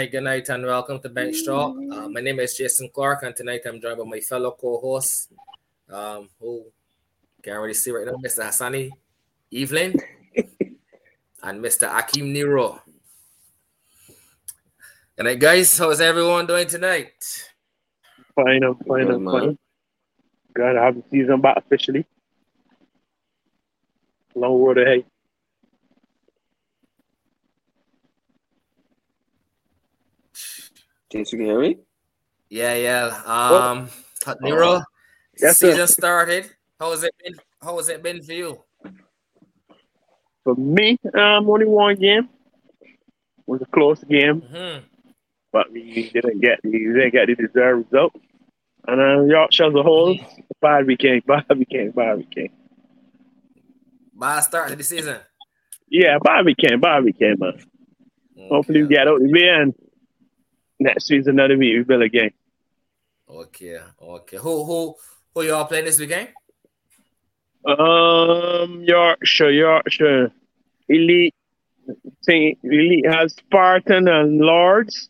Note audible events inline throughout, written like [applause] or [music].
Hi, good night and welcome to Bench Talk. Uh, my name is Jason Clark, and tonight I'm joined by my fellow co-host, um, who can't really see right now, Mr. Hassani Evelyn [laughs] and Mr. Akim Nero. Good night, guys. How's everyone doing tonight? Fine, I'm fine, Good, I'm man. fine. Glad to have the season back officially. Long road ahead. Jason, you can hear me? Yeah, yeah. Um, Nero, Yes, sir. season started. How has it been? How has it been for you? For me, um, only one game. was a close game, hmm but we didn't get the we didn't get the deserved result. And uh, Yorkshire as a whole, bad weekend, [laughs] bad weekend, bad weekend. Bad start to the season. Yeah, bad weekend, bad weekend, man. Hopefully we get out the way and next week's another week we build again. Okay, okay. Who who who y'all playing this weekend? Um, Yorkshire, Yorkshire, Elite. Think Elite has Spartan and Lords.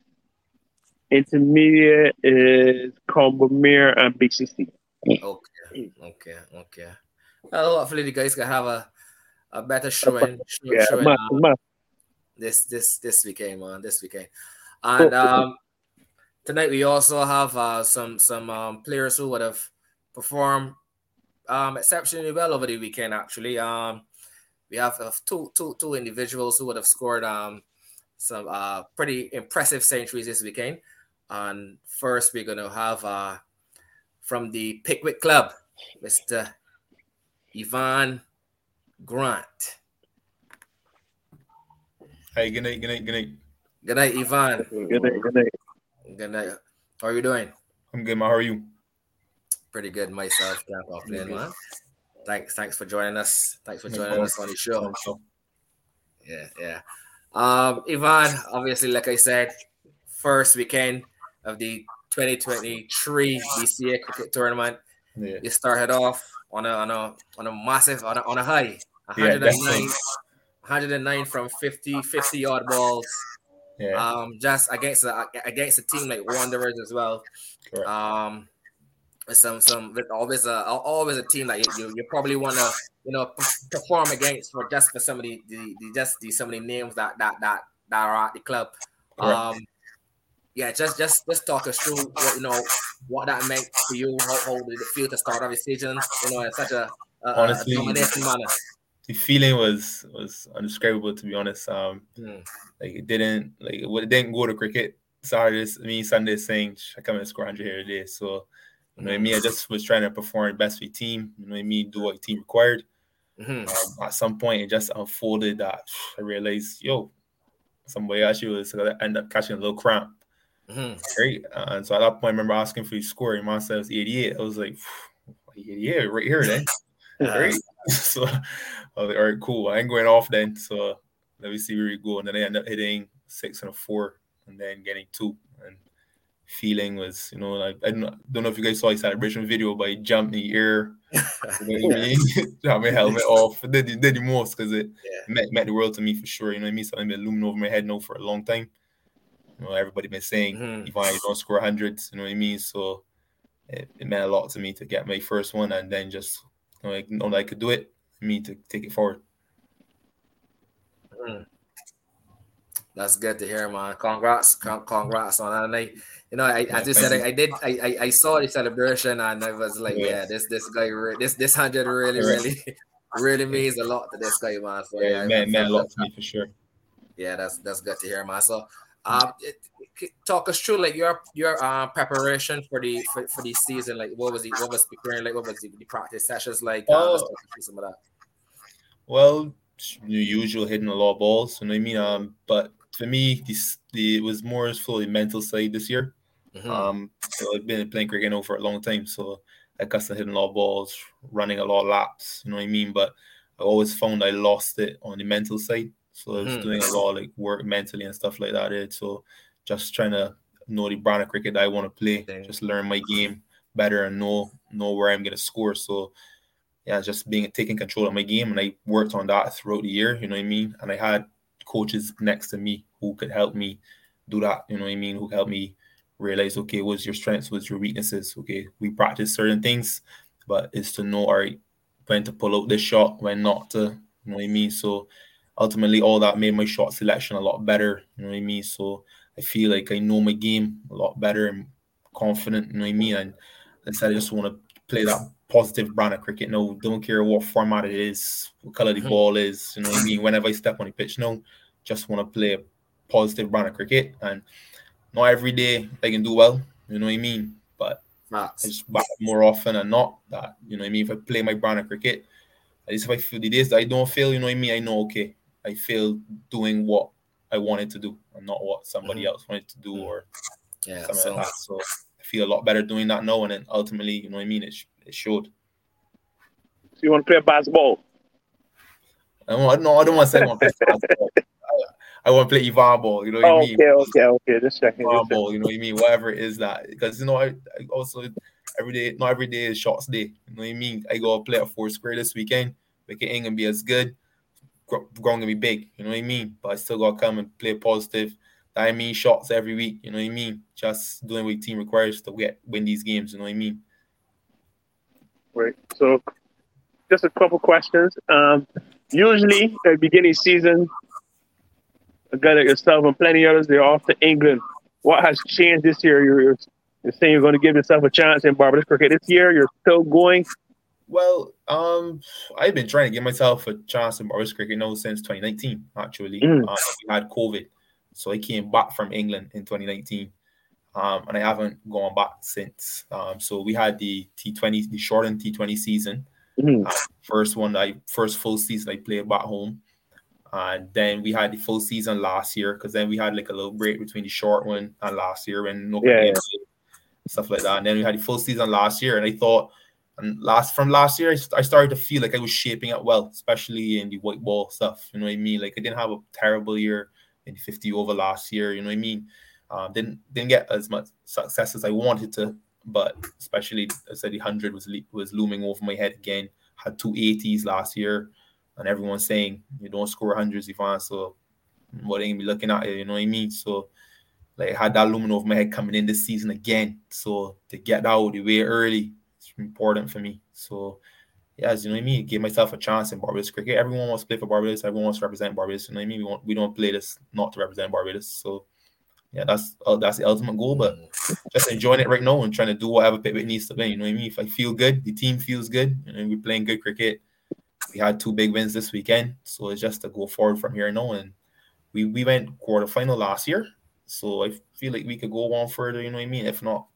Intermediate is Combermere and Big Sixty. Okay, okay, okay. Well, hopefully the guys can have a, a better showing, show, Yeah, showing man, man. this this this weekend, man. This weekend, and [laughs] um, tonight we also have uh, some some um, players who would have performed um, exceptionally well over the weekend. Actually, um, we have uh, two two two individuals who would have scored um, some uh, pretty impressive centuries this weekend. And first, we're gonna have uh, from the Pickwick Club, Mr. Yvan Grant. Hey, good night, good night, good night. Good night, Yvan. Good night, good night. Good night. How are you doing? I'm good, man. How are you? Pretty good myself. Can't complain, man. Thanks, thanks for joining us. Thanks for joining us on the show. Yeah, yeah. Um, Yvan, obviously, like I said, first weekend of the 2023 BCA cricket tournament. Yeah, You started off on a on a on a massive on a, on a high. Yeah, 109, definitely. 109 from 50 50 odd balls. Yeah, Um, just against a, against a team like Wanderers as well. correct. Um, some some always a always a team that you, you, probably want to you know perform against for just for some of the, the, the just the some of the names that that that that are at the club. Correct. Um, yeah, just just just talk us through what you know what that meant for you. How, how did it feel to start off the season? You know, in such a, a, Honestly, a dominating manner. The feeling was was undescribable to be honest. Um, Hmm. like it didn't like it didn't go to cricket. Sorry, Saturday, me Sunday saying I come and score 100 here today. So you know what I mean. I just was trying to perform best for the team. You know what I mean. Do what the team required. Mhm. Um, at some point, it just unfolded that I realized, yo, somebody actually was gonna end up catching a little cramp. Mhm. Right. And so at that point, I remember asking for the score. Your mom said it was 88. I was like, 88 right here then. [laughs] right. [laughs] so I was like, all right, cool. I ain't going off then. So let me see where we go. And then I ended up hitting six and a four and then getting two. And feeling was, you know, like I don't, know- don't know if you guys saw the celebration video, but he jumped in the air. [laughs] You know what I mean? Got [laughs] my helmet [laughs] off. Did, it did the most because it Yeah. meant, meant the world to me for sure. You know what I mean? Something been looming over my head now for a long time. You know, everybody been saying, Mhm. Yvan, you don't score hundreds. You know what I mean? So it, it meant a lot to me to get my first one and then just you know, like know that I could do it. Me to take it forward. Mm. That's good to hear, man. Congrats, congrats on that. And I, you know, I, as you said, I, I did, I, I, I saw the celebration, and I was like, Yeah. yeah, this, this guy, this, this hundred really, really, [laughs] really means a lot to this guy, man. So Yeah, yeah, meant, a lot to me for sure. yeah, that's that's good to hear, man. So, um, it, talk us through like your your uh, preparation for the for, for the season. Like, what was the what was preparing? Like, what was the, the practice sessions like? Uh, Oh. talk some of that. Well, usual hitting a lot of balls, you know what I mean? Um, but for me, this the it was more fully mental side this year. Mhm. Um, so I've been playing cricket now for a long time, so I got to hitting a lot of balls, running a lot of laps, you know what I mean? But I always found I lost it on the mental side. So I was Mhm. doing a lot of like work mentally and stuff like that. eh, So just trying to know the brand of cricket that I want to play, Dang. just learn my game better and know know where I'm gonna score. So yeah, just being taking control of my game, and I worked on that throughout the year. You know what I mean? And I had coaches next to me who could help me do that. You know what I mean? Who helped me realize, okay, what's your strengths, what's your weaknesses? Okay, we practice certain things, but it's to know, all right, when to pull out this shot, when not to. You know what I mean? So ultimately, all that made my shot selection a lot better. You know what I mean? So I feel like I know my game a lot better and confident. You know what I mean? And instead, I just want to play that positive brand of cricket. No, don't care what format it is, what color the mm-hmm. ball is. You know what I mean? Whenever I step on the pitch, no, just want to play a positive brand of cricket. And not every day I can do well. You know what I mean? But. I just back more often than not. That you know what I mean. If I play my brand of cricket, at least if I feel the days that I don't feel, you know what I mean. I know okay, I feel doing what I wanted to do and not what somebody mm-hmm. else wanted to do or yeah, something so. like that. So I feel a lot better doing that now, and then ultimately, you know what I mean. It it should. So you want to play basketball? I don't, no, I don't want to say I want to play [laughs] basketball. I want to play Yvan ball. You know what oh, I mean? Okay, okay, okay. Just checking. Yvan ball. You know what I mean? Whatever it is that, because you know, I, I, also every day, not every day is shots day. You know what I mean? I go play at four square this weekend. Make it ain't gonna be as good. Growing gonna be big. You know what I mean? But I still gotta come and play positive. I mean shots every week. You know what I mean? Just doing what team requires to get win these games. You know what I mean? Right. So, just a couple questions. Um, usually at the beginning season, a guy like yourself and plenty others, they're off to England. What has changed this year? You're, you're saying you're going to give yourself a chance in Barbados cricket this year. You're still going. Well, um, I've been trying to give myself a chance in Barbados cricket now since 2019. Actually, mm. uh, we had COVID, so I came back from England in 2019, um, and I haven't gone back since. Um, so we had the T20, the shortened T20 season. Mm. Uh, first one, I first full season I played back home. And then we had the full season last year because then we had like a little break between the short one and last year and no yeah, yeah. stuff like that. And then we had the full season last year, and I thought, and last from last year, I started to feel like I was shaping up well, especially in the white ball stuff. You know what I mean? Like I didn't have a terrible year in 50 over last year. You know what I mean? Um, didn't didn't get as much success as I wanted to, but especially I said the hundred was was looming over my head again. Had two 80s last year and everyone's saying you don't score hundreds, Yvan. So what they gonna be looking at you, know what I mean? So like I had that looming over my head coming in this season again. So to get that out the way early, it's important for me. So yeah, as you know what I mean, give myself a chance in Barbados cricket. Everyone wants to play for Barbados. Everyone wants to represent Barbados. You know what I mean? We want we don't play this not to represent Barbados. So yeah, that's uh, that's the ultimate goal. But just enjoying it right now and trying to do whatever it needs to be. You know what I mean? If I feel good, the team feels good, and we're playing good cricket we had two big wins this weekend, so it's just to go forward from here now. And we we went quarterfinal last year, so I feel like we could go one further. You know what I mean? If not,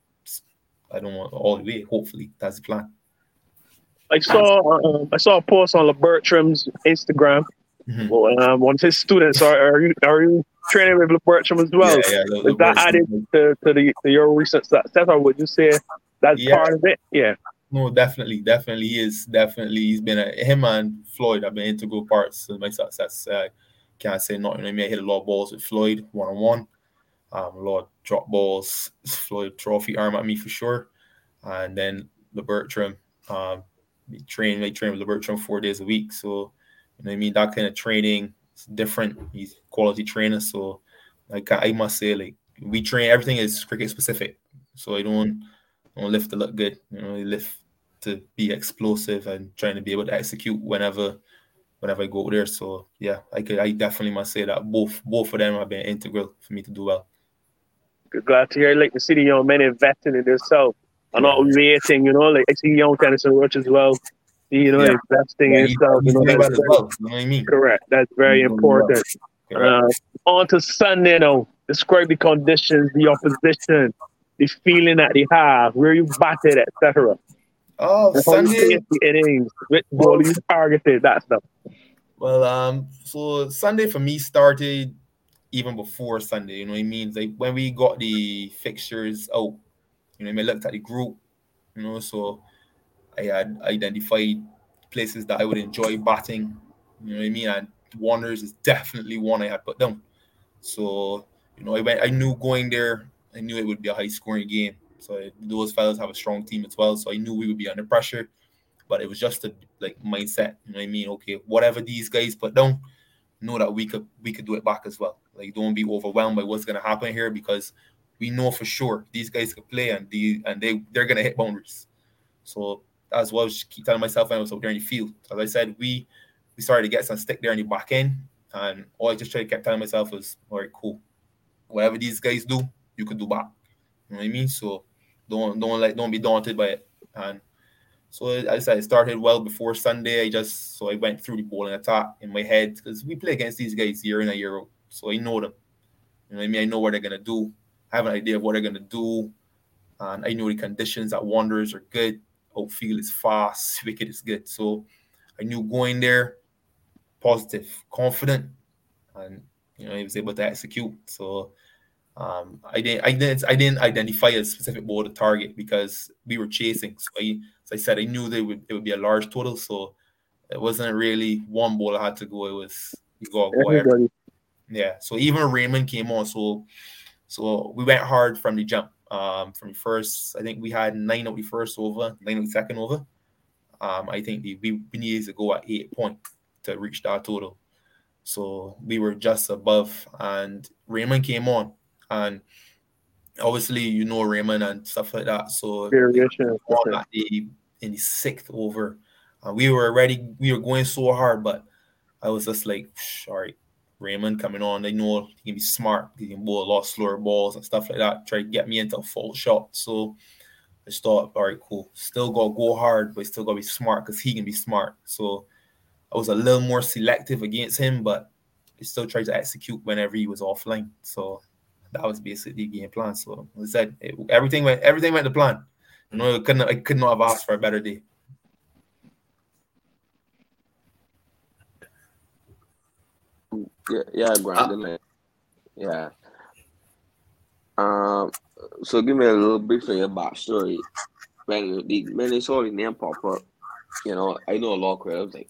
I don't want all the way. Hopefully, that's the plan. I saw uh, I saw a post on LeBertram's Instagram. Mm-hmm. Well, um, one of his students are, are you are you training with LeBertram as well? Yeah, yeah, Is that added to, to the to your recent success, or would you say that's yeah. part of it? Yeah. No, definitely, definitely he is. Definitely, he's been a him and Floyd have been integral parts of my success. I can't say not. You know, I mean, I hit a lot of balls with Floyd one on one. Um, a lot of drop balls. Floyd trophy arm at me for sure. And then LeBertram, um, we train, I train with LeBertram four days a week. So, you know, I mean, that kind of training is different. He's quality trainer. So, like I must say, like we train everything is cricket specific. So I don't, I don't lift to look good. You know, I lift to be explosive and trying to be able to execute whenever whenever I go there. So yeah, I could I definitely must say that both both of them have been integral for me to do well. Good glad to hear like the city young men investing in themselves and not waiting, you know, like I see young Tennyson Roach as well. You know, yeah. investing yeah, in himself. You know, that's you know what I mean? Correct. That's very important. Uh, on to Sunday now. Describe the conditions, the opposition, the feeling that they have, where you batted, etc. Oh, Sunday innings, which ball you targeted, that stuff. Well, um, so Sunday for me started even before Sunday. You know what I mean? Like when we got the fixtures out, you know, I, mean, I looked at the group, you know, so I had identified places that I would enjoy batting. You know what I mean? And Wanderers is definitely one I had put down. So, you know, I went I knew going there, I knew it would be a high scoring game. So those fellas have a strong team as well. So I knew we would be under pressure, but it was just a like mindset. You know what I mean? Okay, whatever these guys put down, know that we could we could do it back as well. Like, don't be overwhelmed by what's gonna happen here because we know for sure these guys can play and the and they they're gonna hit boundaries. So that's well was keep telling myself when I was out there in the field. As I said, we we started to get some stick there in the back end, and all I just tried to keep telling myself was, all right, cool. Whatever these guys do, you could do back. You know what I mean? So don't don't like don't be daunted by it. And so as I said, it started well before Sunday. I just so I went through the bowling attack in my head because we play against these guys year in and year out. So I know them. You know what I mean? I know what they're gonna do. I have an idea of what they're gonna do. And I know the conditions at Wanderers are good. Outfield is fast, [laughs] wicket is good. So I knew going there, positive, confident, and you know, he was able to execute. So um, I didn't, I didn't, I didn't identify a specific ball to target because we were chasing. So I, as I said, I knew they would, it would be a large total. So it wasn't really one ball I had to go. It was you go, go Everybody. Yeah. So even Raymond came on. So, so we went hard from the jump. Um, from first, I think we had nine of the first over, nine of the second over. Um, I think we, we needed to go at eight point to reach that total. So we were just above, and Raymond came on, and obviously you know Raymond and stuff like that. So Variation. on at the, in the sixth over, uh, we were already We were going so hard, but I was just like, all right, Raymond coming on. They know he can be smart. He can bowl a lot slower balls and stuff like that. Try to get me into a full shot. So I just thought, all right, cool. Still got to go hard, but still got to be smart because he can be smart. So I was a little more selective against him, but he still tried to execute whenever he was offline. So that was basically the game plan. So I said it, everything went everything went to plan. You know, I couldn't I could not have asked for a better day. Yeah, yeah, Brandon. Uh, yeah. Um. So give me a little brief of your backstory. When the when they saw the name pop up, you know, I know a lot of crowds like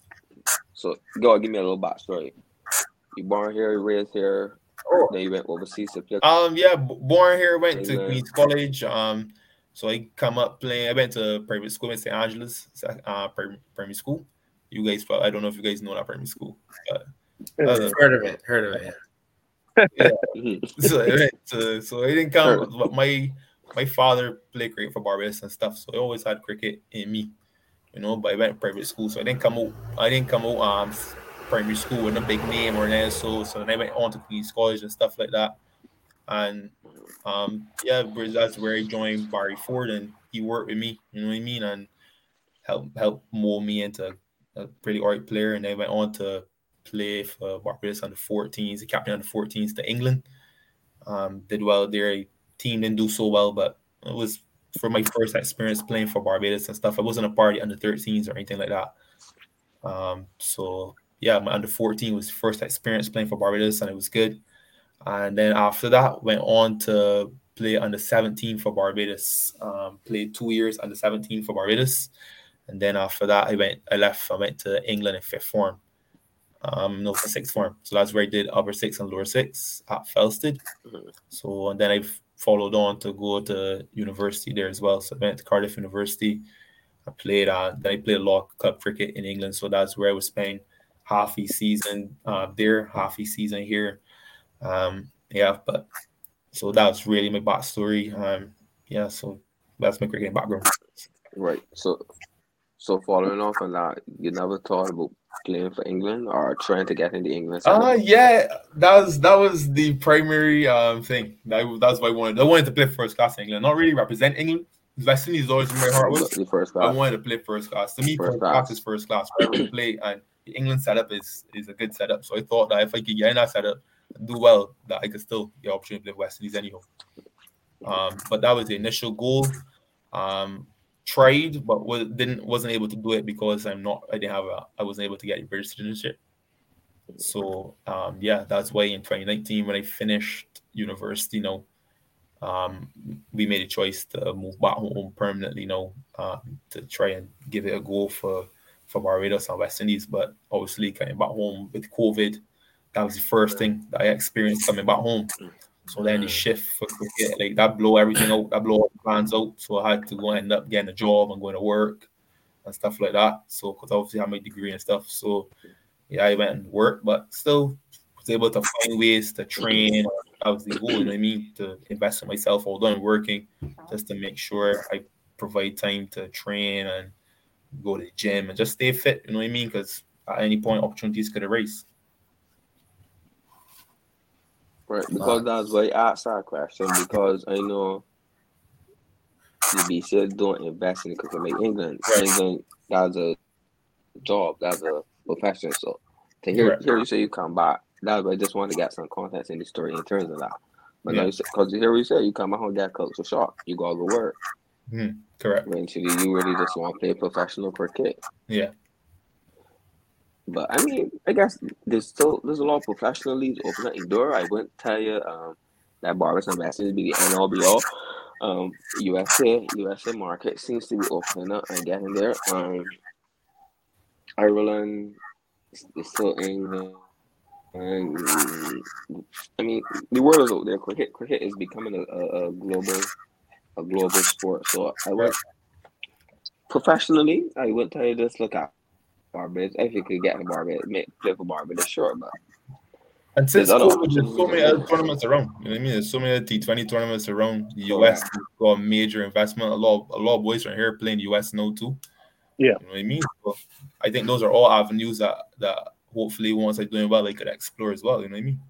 so go give me a little backstory. You born here, raised here, oh. then you went overseas to play. Um, yeah, born here, went to Queens College. Um, so I come up playing. I went to private school in St. Angela's, uh, primary school. You guys, I don't know if you guys know that primary school. But, uh, heard of it. Heard of it. Yeah. [laughs] so, I went so I didn't come. But my my father played cricket for Barbados and stuff, so I always had cricket in me you know, but I went to private school, so I didn't come out. I didn't come out um primary school with a big name or anything. So so then I went on to Queen's College and stuff like that. And um yeah, that's where I joined Barry Ford and he worked with me, you know what I mean, and help help mold me into a pretty alright player. And I went on to play for Barbados under 14s, the captain under 14s to England. Um, did well there. Team didn't do so well, but it was for my first experience playing for Barbados and stuff. I wasn't a party under 13s or anything like that. Um, so yeah, my under 14 was first experience playing for Barbados and it was good. And then after that, went on to play under 17 for Barbados. Um, played two years under 17 for Barbados, and then after that, I went. I left. I went to England in fifth form. Um, no, for sixth form. So that's where I did upper six and lower six at Felsted. Mm-hmm. So and then I've followed on to go to university there as well. So I went to Cardiff University. I played uh, then I played a lot of club cricket in England. So that's where I was spending half a season uh, there, half a season here. Um, yeah, but so that's really my backstory. Um, yeah, so that's my cricket background. Right. So so following off on that, you never thought about playing for England or trying to get into England? Uh yeah, that was that was the primary um thing. That that's why I wanted. I wanted to play first class England, not really represent England. West Indies is always in my heart was. First class. I wanted to play first class. To me, first, class. is first class. to play and the England setup is is a good setup. So I thought that if I could get in that setup and do well, that I could still get opportunity to play West Indies anyhow. Um, but that was the initial goal. Um, tried but was, didn't wasn't able to do it because I'm not I didn't have a I wasn't able to get British citizenship. So um, yeah, that's why in 2019 when I finished university, you know, um, we made a choice to move back home permanently, you know, um, to try and give it a go for for Barbados and West Indies. But obviously coming back home with COVID, that was the first thing that I experienced coming back home. So then the mm. shift for cricket, like that blow everything out, that blow all the plans out. So I had to go end up getting a job and going to work and stuff like that. So because obviously I have my degree and stuff. So yeah, I went and worked, but still was able to find ways to train obviously go, you know what I mean, to invest in myself although I'm working, just to make sure I provide time to train and go to the gym and just stay fit, you know what I mean? Because at any point opportunities could arise. Right, because that's why I asked that question because I know the BC don't invest in it because like England, right. England that's a job, that's a profession. So to hear right. hear you say you come back, that's why I just want to get some context in the story in terms of that. But yeah. because you hear what you say you come back home get coach so sharp, you gotta work. Mm, correct. Eventually, you really just want to play professional cricket. Yeah. But I mean, I guess there's still there's a lot of professional leagues open at door. I wouldn't tell you um, that Barbados and Indies be the NLBL. Um, USA USA market seems to be opening up and getting there. Um, Ireland is still England. And I mean, the world is out there. Cricket, cricket is becoming a, a, a global, a global sport. So I would professionally, I would tell you this: look at Barbados. If you could get in Barbados, play for Barbados, sure, but. And since COVID, there's so many other tournaments around. You know what I mean? There's so many T20 tournaments around. The US has got major investment. A lot, of, a lot of boys from here playing US now too. Yeah, you know what I mean. So I think those are all avenues that that hopefully once I'm doing well, they could explore as well. You know what I mean?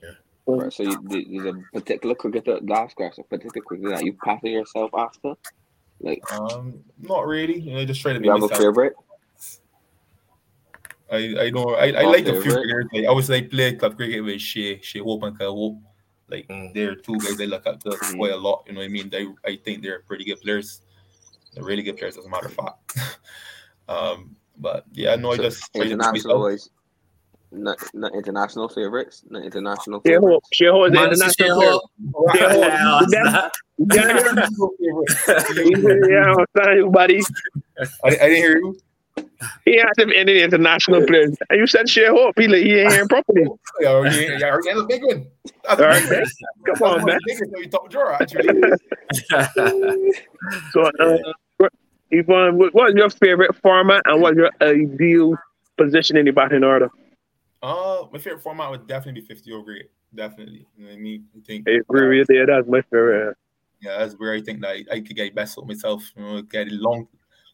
Yeah. Right, so you, there's a particular cricketer, last question, particular cricketer that you pattern yourself after? Like, um, not really. You know, just try to be. You have a favorite? I I know I, I like favorite? a few cricketers. Like, I always like play club cricket with Shai, Shai Hope and Kyle Hope. Like mm. they're two guys I look up to mm. quite a lot. You know what I mean? They I think they're pretty good players. They're really good players, as a matter of fact. [laughs] um, but yeah, no, so I just international boys. Not, not international favorites, not international favorites. Shai is [laughs] international favorite. Yeah, I'm sorry, buddy. I, I didn't hear you. He asked if any international players. And you said Shai Hope. He, he ain't hearing properly. yeah, yeah, yeah, that's a big one. That's All right, man. Come on, man. Big one, top drawer, actually. so, uh, Yvan, what's your favorite format and what's your ideal position in the batting order? Uh, my favorite format would definitely be 50 over cricket. Definitely. You know what I mean? I think. I agree with you. That's my favorite. Yeah, that's where I think that I, I could get best with myself. You know, get a long,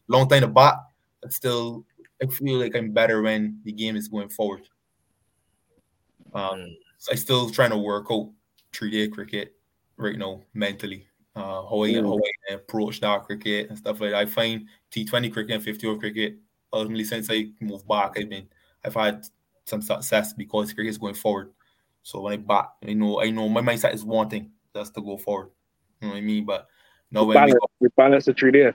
long time to bat, but still, I feel like I'm better when the game is going forward. Um, so I still trying to work out three day cricket right now mentally uh, how I, how I approach that cricket and stuff like that. I find T20 cricket and 50 over cricket, ultimately, since I moved back, I've been, I've had some success because cricket is going forward. So when I back, I know, I know my mindset is wanting just to go forward. You know what I mean? But no, when balance, we, go, balance the three day.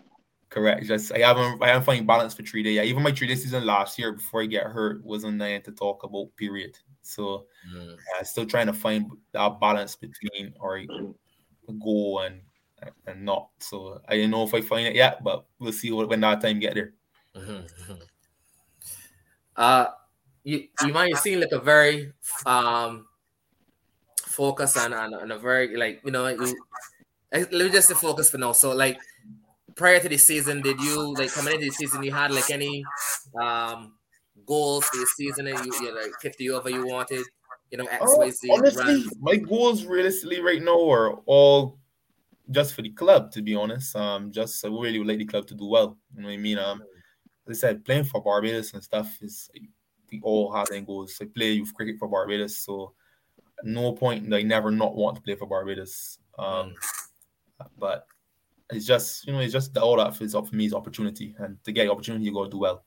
Correct. Just I haven't I haven't found balance for three day. Yeah, even my three day season last year before I get hurt wasn't there to talk about. Period. So mm. yeah, still trying to find that balance between or go and and not. So I don't know if I find it yet, but we'll see when that time get there. Mm-hmm. Uh, you you might have seen like a very um focus on on, on a very like you know you, let me just focus for now. So like prior to the season, did you like coming into the season you had like any um goals for the season and you, you like 50 over you wanted? You know, X, oh, honestly, my goals realistically right now are all just for the club, to be honest. Um, just I really would like the club to do well. You know what I mean? Um, as I said, playing for Barbados and stuff is we all have end goals. I play youth cricket for Barbados, so no point I never not want to play for Barbados. Um, but it's just you know it's just the all that is up for me is opportunity, and to get opportunity, you got to do well.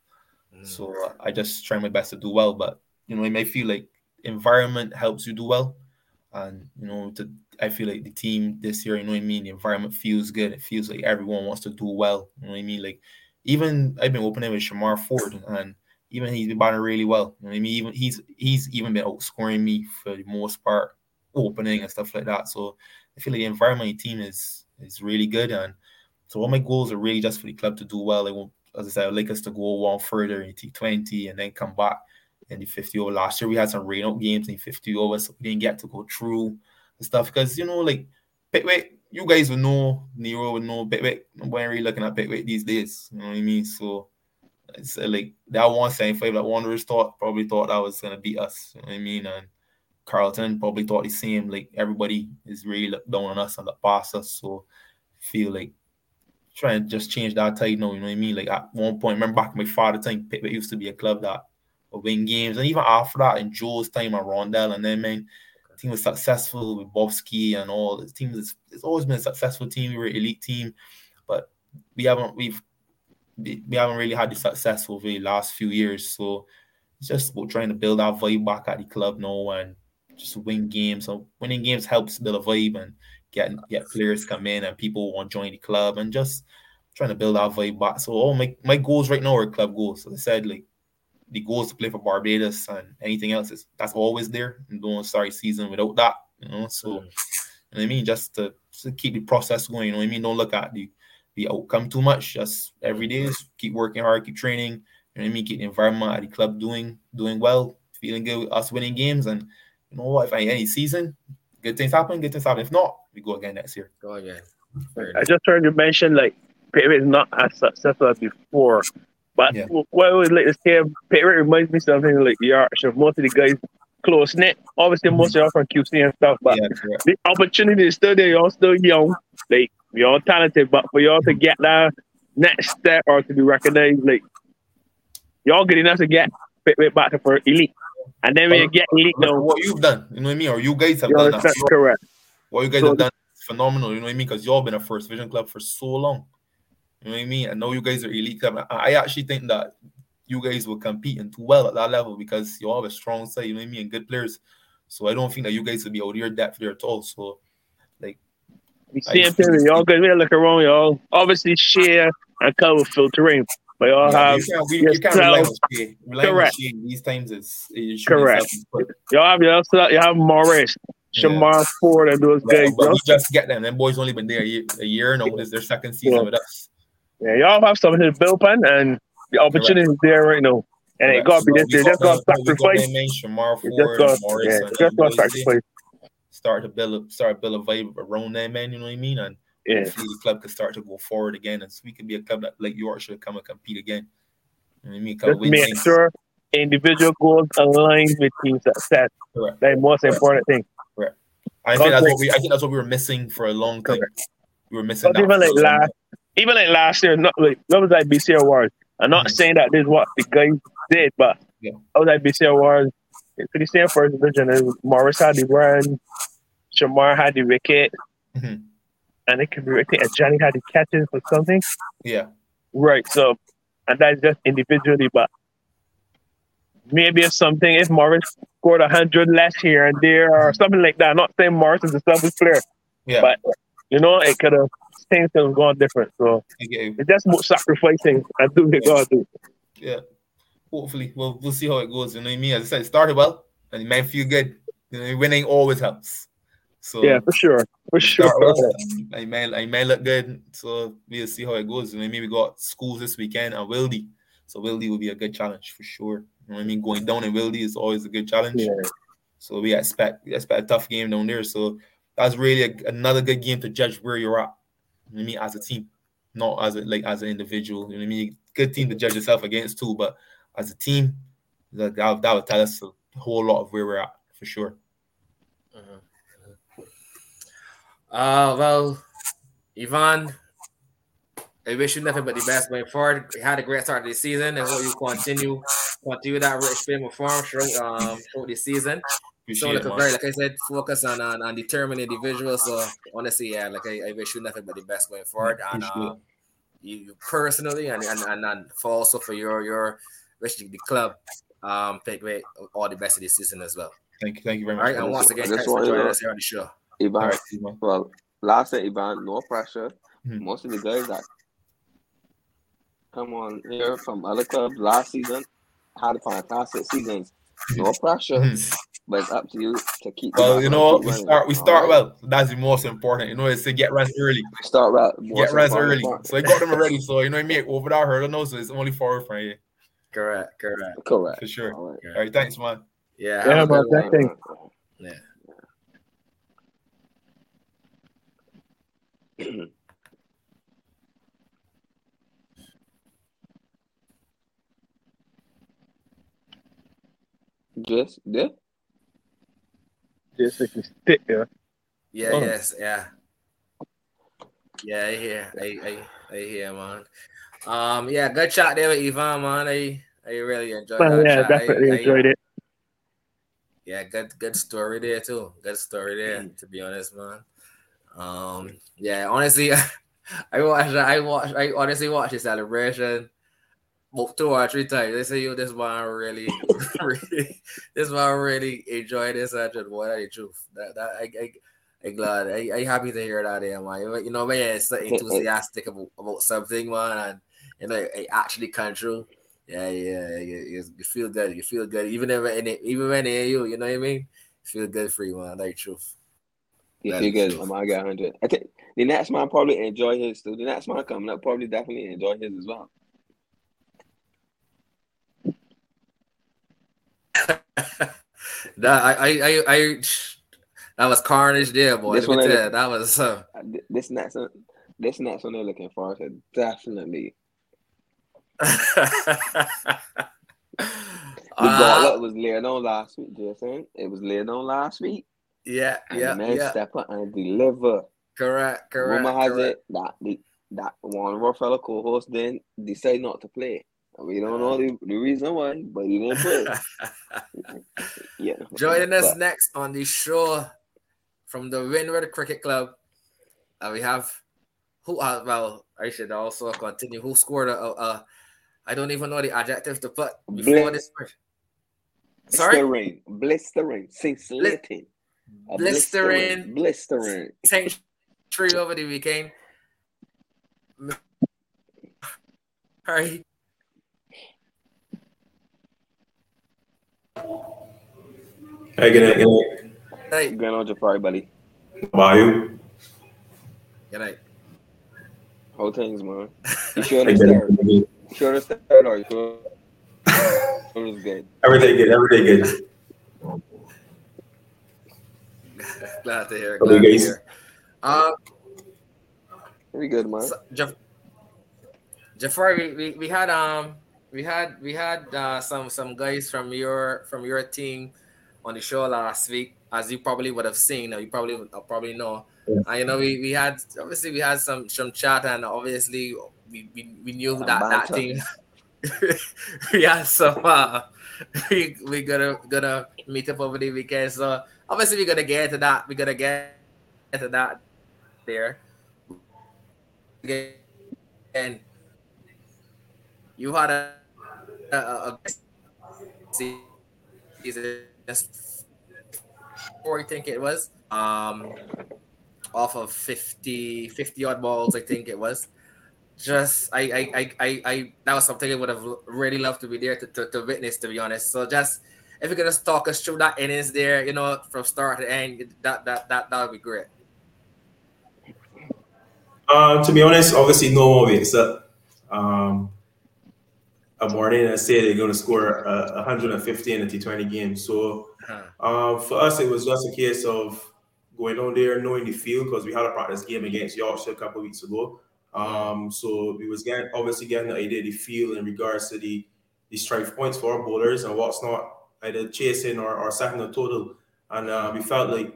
Mm. So I just try my best to do well, but you know it may feel like environment helps you do well, and you know to I feel like the team this year, you know what I mean? The environment feels good. It feels like everyone wants to do well. You know what I mean? Like even I've been opening with Shamar Ford and even he's been batting really well. You know I mean? Even he's he's even been outscoring me for the most part, opening and stuff like that. So I feel like the environment the team is is really good. And so all my goals are really just for the club to do well. I as I said, I'd like us to go one further in T20 and then come back in the 50 over. Last year we had some rain out games in 50 over, so we didn't get to go through and stuff. Because you know, like Pickwick, you guys would know, Nero would know Pickwick. Nobody really looking at Pickwick these days. You know what I mean? So It's uh, like that one saying five that Wanderers thought probably thought that was gonna beat us. You know I mean, and Carlton probably thought the same. Like everybody is really looked down on us and look past us. So feel like trying to just change that tide now. You know what I mean? Like at one point, remember back in my father time, Pickwick used to be a club that would win games, and even after that, in Joe's time at Rondell, and then man, the team was successful with Bobski and all. The team is it's always been a successful team. We were an elite team, but we haven't we've we haven't really had the success over the last few years. So it's just about trying to build our vibe back at the club now and just win games. So winning games helps build a vibe and get get players come in and people want to join the club and just trying to build our vibe back. So all my my goals right now are club goals. As I said, like the goals to play for Barbados and anything else is that's always there. And don't start season without that. You know, so mm. you know I mean, just to, to keep the process going. You know what I mean? Don't look at the the outcome too much. Just every day, just keep working hard, keep training. You know what I mean? Keep the environment at the club doing doing well, feeling good, with us winning games, and you know what? If I any season, good things happen, good things happen. If not, we go again next year. Go again. I just heard you mention like Pickwick is not as successful as before. But yeah. what I would like to say, Pickwick reminds me something like Yorkshire. Most of the guys close knit. Obviously, most of y'all from QC and stuff, but yeah, the opportunity is still there. Y'all still young. Like we all talented, but for y'all to get that next step or to be recognized, like y'all good enough to get Pickwick back to for elite. And then when you get elite now, what you've done, you know what I mean, or you guys have done that's correct. What you guys so, have done is phenomenal, you know what I mean? Because y'all been a first vision club for so long. You know what I mean? I know you guys are elite club. I actually think that you guys will compete and do well at that level because you all have a strong side, you know what I mean, and good players. So I don't think that you guys will be out of your depth there at all. So see him y'all good. We look around, y'all. Obviously share and cover filtering. But y'all yeah, have you can't, we, you rely on Shai. correct. These times it's, correct. Y'all have y'all, you have Morris, Shamar yeah. Ford, and those guys. But we just get them. Them boys only been there a year, a year now. This is their second season yeah. with us. Yeah, y'all have something to build on, and the opportunity is there right now. And it got to be this. Just got sacrifice. Shamar Ford, yeah, just got sacrifice. Start to build, a, start build a vibe around them, man. You know what I mean? And yeah. hopefully the club can start to go forward again, and so we can be a club that like Yorkshire come and compete again. You know I mean? Just make things. sure individual goals align with team success. Correct. That's the most Correct. important thing. Correct. I think that's what we. I think that's what we were missing for a long time. Correct. We were missing. Even like last, even like last year, not like that was like BC Awards. I'm not mm-hmm. saying that this is what the guys did, but yeah. I was like BC Awards. It's pretty same first division. And Morris had the run, Shamar had the wicket, mm-hmm. and it could be I And Johnny had the catches or something. Yeah. Right. So, and that's just individually, but maybe if something if Morris scored a hundred less here and there or something like that. I'm not saying Morris is a selfish player, yeah. but you know it could have things could have gone different. So it's just more sacrificing and doing what God do. Yeah, hopefully we'll we'll see how it goes. You know what I mean? As I said, it started well and it might feel good. You know, winning always helps. So yeah, for sure, for sure. I may I may look good, so we'll see how it goes. You know, maybe we got schools this weekend and Wildey, so Wildey will be a good challenge for sure. You know what I mean? Going down in Wildey is always a good challenge. Yeah. So we expect we expect a tough game down there. So that's really a, another good game to judge where you're at. You know I mean? As a team, not as a like as an individual. You know what I mean? Good team to judge yourself against too, but as a team, that that, that would tell us a whole lot of where we're at for sure. Uh-huh. Uh, well, Yvan, I wish you nothing but the best going forward. You had a great start to the season, and hope you continue continue that rich film form throughout um throughout the season. so like, very, like I said, focus on on, on determining individuals. So honestly, yeah, like I, I wish you nothing but the best going forward, and uh, you, you personally, and, and and and for also for your your wishing the club um pick all the best of the season as well. Thank you, thank you very much. All right, and once again, thanks for joining us here on the show. Yvan, right, well, last year, Yvan, no pressure. Mm-hmm. Most of the guys that come on here from other clubs last season had a fantastic seasons. No pressure, mm-hmm. but it's up to you to keep. Well, you know, we start we start right. well. That's the most important. You know, it's to get rest early. We start well. Get rest early. So I got them already. So you know, I mean, over that hurdle, no, so it's only forward for you. Correct. Correct. Correct. For sure. All right. All right thanks, man. Yeah. [clears throat] Yeah, man. Thanks. Yeah. Just there? Just if stick there. Yeah, oh. yes, yeah. Yeah, I hear. I, I, I hear, man. Um, yeah, good shot there with Yvan, man. I, I really enjoyed well, Yeah, chat. definitely I, enjoyed I, it. Yeah, good good story there too. Good story there, mm. to be honest, man. Um, yeah, honestly, [laughs] I watched I watched I honestly watched the celebration two or three times. They say, yo, this one really, [laughs] really, this one really enjoy this hundred. Boy, that the truth. That, that I, I, I glad. I, I happy to hear that, yeah, man. You know, man, it's enthusiastic about, about something, man, and you know, it actually come true. Yeah, yeah, you, you feel good. You feel good, even if even when they you, you know what I mean. Feel good for you, man. That truth. You feel good. I'm I got hundred. I think the next man probably enjoy his too. The next man coming up probably definitely enjoy his as well. [laughs] that I, I I I that was carnage there, boy. This one that was uh, this next one. This next one they're looking for. So definitely. [laughs] The uh, it was laid on last week, Jason. It was laid on last week. Yeah, and yeah, man yeah. step up and deliver. Correct, correct. Rumor has correct. it that the, that one of our fellow co-hosts then decided not to play. We don't know the, the reason why, but he didn't play. [laughs] yeah. Joining us but, next on the show from the Windward Cricket Club, uh, we have who? Uh, well, I should also continue. Who scored a, a, a I don't even know the adjective to put before this. Sorry, blistering, blistering, scintillating, blistering, blistering, tree over the weekend. Sorry. Hey, good night. Good night. Hey. Good night, Jabari, buddy. How are you? Good night. Whole things, man. [laughs] You sure to start? You sure to start or you sure good? Everything good. Everything good. Glad to hear. Glad to hear. Uh, Very good, man. So, Jeff, Jabari, we, we, we had um we had we had uh, some some guys from your from your team on the show last week, as you probably would have seen, or you probably uh, probably know. Yeah. And you know, we, we had obviously we had some some chat, and obviously we, we, we knew that that team. we [laughs] some. Uh, [laughs] we we gonna gonna meet up over the weekend, so obviously we're gonna get into that. We're gonna get into that there. And you had a, a, a season four, I think it was. Um, off of 50, 50 odd balls, I think it was. Just I I, I, I, I that was something I would have really loved to be there to, to, to witness, to be honest. So just if you could just talk us through that innings there, you know, from start to end, that that that that would be great. Uh, to be honest, obviously no more except um, a morning and say they're going to score uh, 150 in a T20 game. So uh, for us, it was just a case of going on there, knowing the field because we had a practice game against Yorkshire a couple weeks ago. Um, so we was getting obviously getting the idea the field in regards to the the strike points for our bowlers and what's not either chasing or, or second a total. And uh, we felt like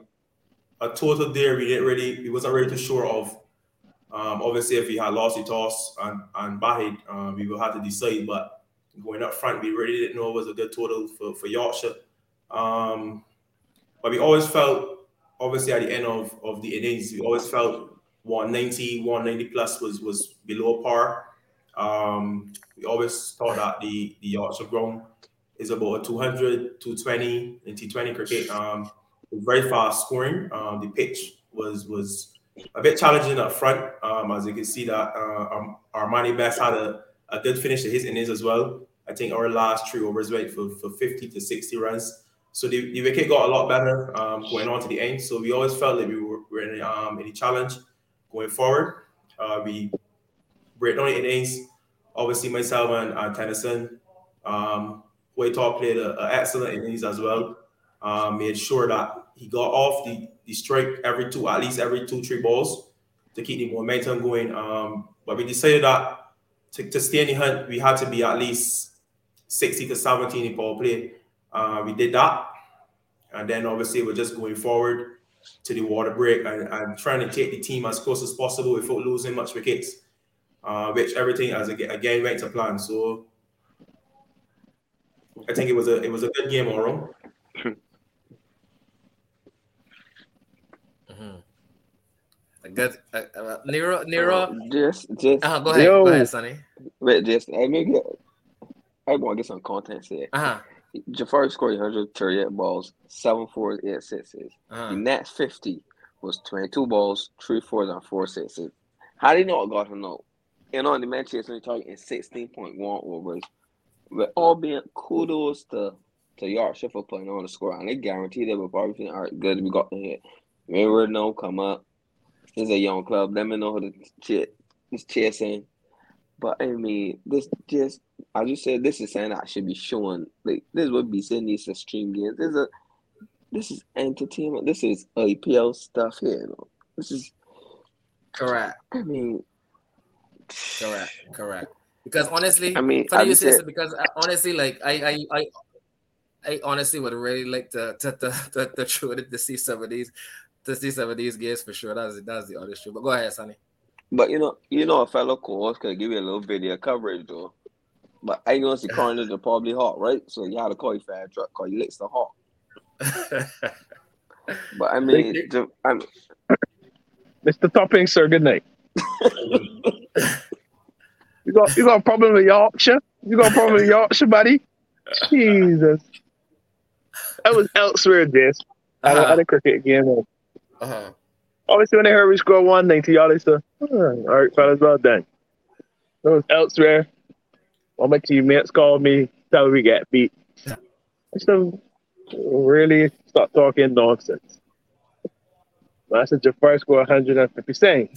a total there we didn't really we wasn't ready to shore of um, obviously, if we had lost the toss and, and Bahid, um, we would have to decide. But going up front, we really didn't know it was a good total for, for Yorkshire. Um, but we always felt, obviously, at the end of, of the innings, we always felt 190, 190 plus was, was below par. Um, we always thought that the, the Yorkshire ground is about a 200, 220 in T20 cricket. Um, very fast scoring. Um, the pitch was was a bit challenging up front. Um, as you can see that uh, um, Armani Best had a, a good finish to his innings as well. I think our last three overs went for, for 50 to 60 runs. So the, the wicket got a lot better um, going on to the end. So we always felt that we were, were in, um, in a challenge going forward. Uh, we break down the innings. Obviously, myself and uh, Tennyson, um, thought played an excellent innings as well. Uh, made sure that he got off the, the strike every two, at least every two, three balls to keep the momentum going. Um, but we decided that to, to stay in the hunt, we had to be at least 60 to 70 in power play. Uh, we did that, and then obviously we're just going forward to the water break and, and trying to take the team as close as possible without losing much wickets, uh, which everything as again, again went to plan. So I think it was a it was a good game all around. Mm-hmm. Good, uh, uh, Nero, Nero. Uh, just, just. Uh, go ahead, Yo. go ahead, Sonny. Wait, just I mean, I want to get some content here. Uh-huh. Jabari scored 138 balls, seven fours, eight sixes. Uh-huh. The next 50 was 22 balls, three fours, and four sixes. How do you not got to know? You know, the Manchester United in 16.1 overs. But all being kudos to to Yorkshire for playing on the score, and they guaranteed that we're probably feeling all right, good. We got the hit. Remember, no come up. It's a young club. Let me know who the shit is chasing. But I mean, this just I just said this is saying I should be showing like this would be saying these stream games. This is a this is entertainment. This is APL stuff here. You know? This is correct. I mean, correct, correct. Because honestly, I mean, funny you say this because I, honestly, like I, I, I, I honestly would really like to to to [laughs] to, to, to, to see some of these to see some of these games for sure. That's that's the honest truth. But go ahead, Sonny. But you know, you know, a fellow course could give you a little video coverage though. But I know the corners are probably hot, right? So you had to call your fan truck, call you licks the hot. [laughs] but I mean, the, I'm, Mr. Toppin, sir, good night. [laughs] you got you got a problem with Yorkshire? You got a problem with Yorkshire, buddy? Jesus. That was elsewhere, this. Uh-huh. I had a cricket game. Uh-huh. Obviously, when they heard we score one, they to y'all, they said, oh, all right, fellas, well done. It was elsewhere. All my teammates called me, tell me we get beat. I said, really stop talking nonsense. I said, Jabari scored 150 saying.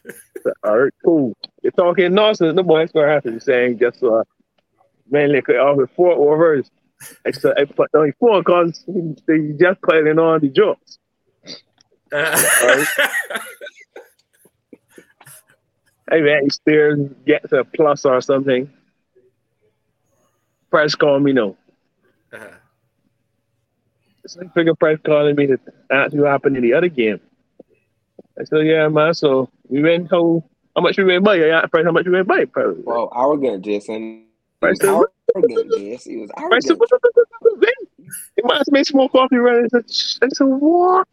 [laughs] all right, cool. You're talking nonsense. The boy scored 150 saying just uh, mainly off with four overs. I said, I put only four because they just playing on the jokes. Right? [laughs] hey man, Spears gets a plus or something. Price call me no. Uh-huh. It's like figure price calling me to ask what happened in the other game. I said, yeah, man. So we went how how much we went by? Yeah, price how much we went by? Price. Well, arrogant, Jason. Price arrogant, yes. He was arrogant. Price, he have made more coffee right. I said, what?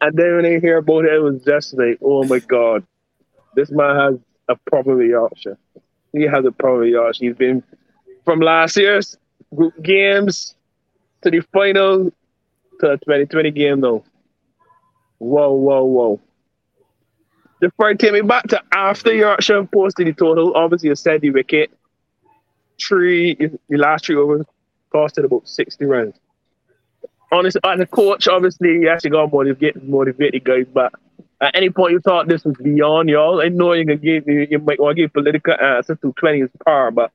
And then when they hear about it, it was like, oh my god, this man has a problem with Yorkshire. He has a problem with Yorkshire. He's been from last year's group games to the final to the 2020 game though. Whoa, whoa, whoa. The fight take me back to after Yorkshire posted the total. Obviously, you said the wicket. Three, the last three overs costed about 60 runs honestly, as a coach, obviously, you actually got to motivate, motivate the guys. But at any point you thought this was beyond y'all, I know gonna give you, you might want to give political answers to 20 is par, but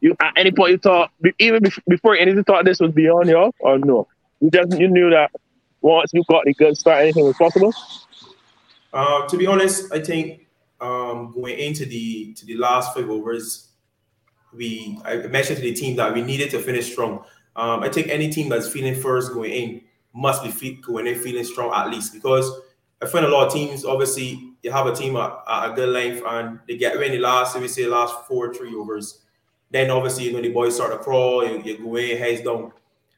you at any point you thought even before anything thought this was beyond y'all or no? You just you knew that once you got the good start, anything was possible. Uh, to be honest, I think um, going into the to the last five overs, we I mentioned to the team that we needed to finish strong. Um, I think any team that's feeling first going in must be fit going in feeling strong at least because I find a lot of teams obviously you have a team at, at a good length and they get in the last, if we say last four or three overs, then obviously you know the boys start to crawl, you, you go in heads down.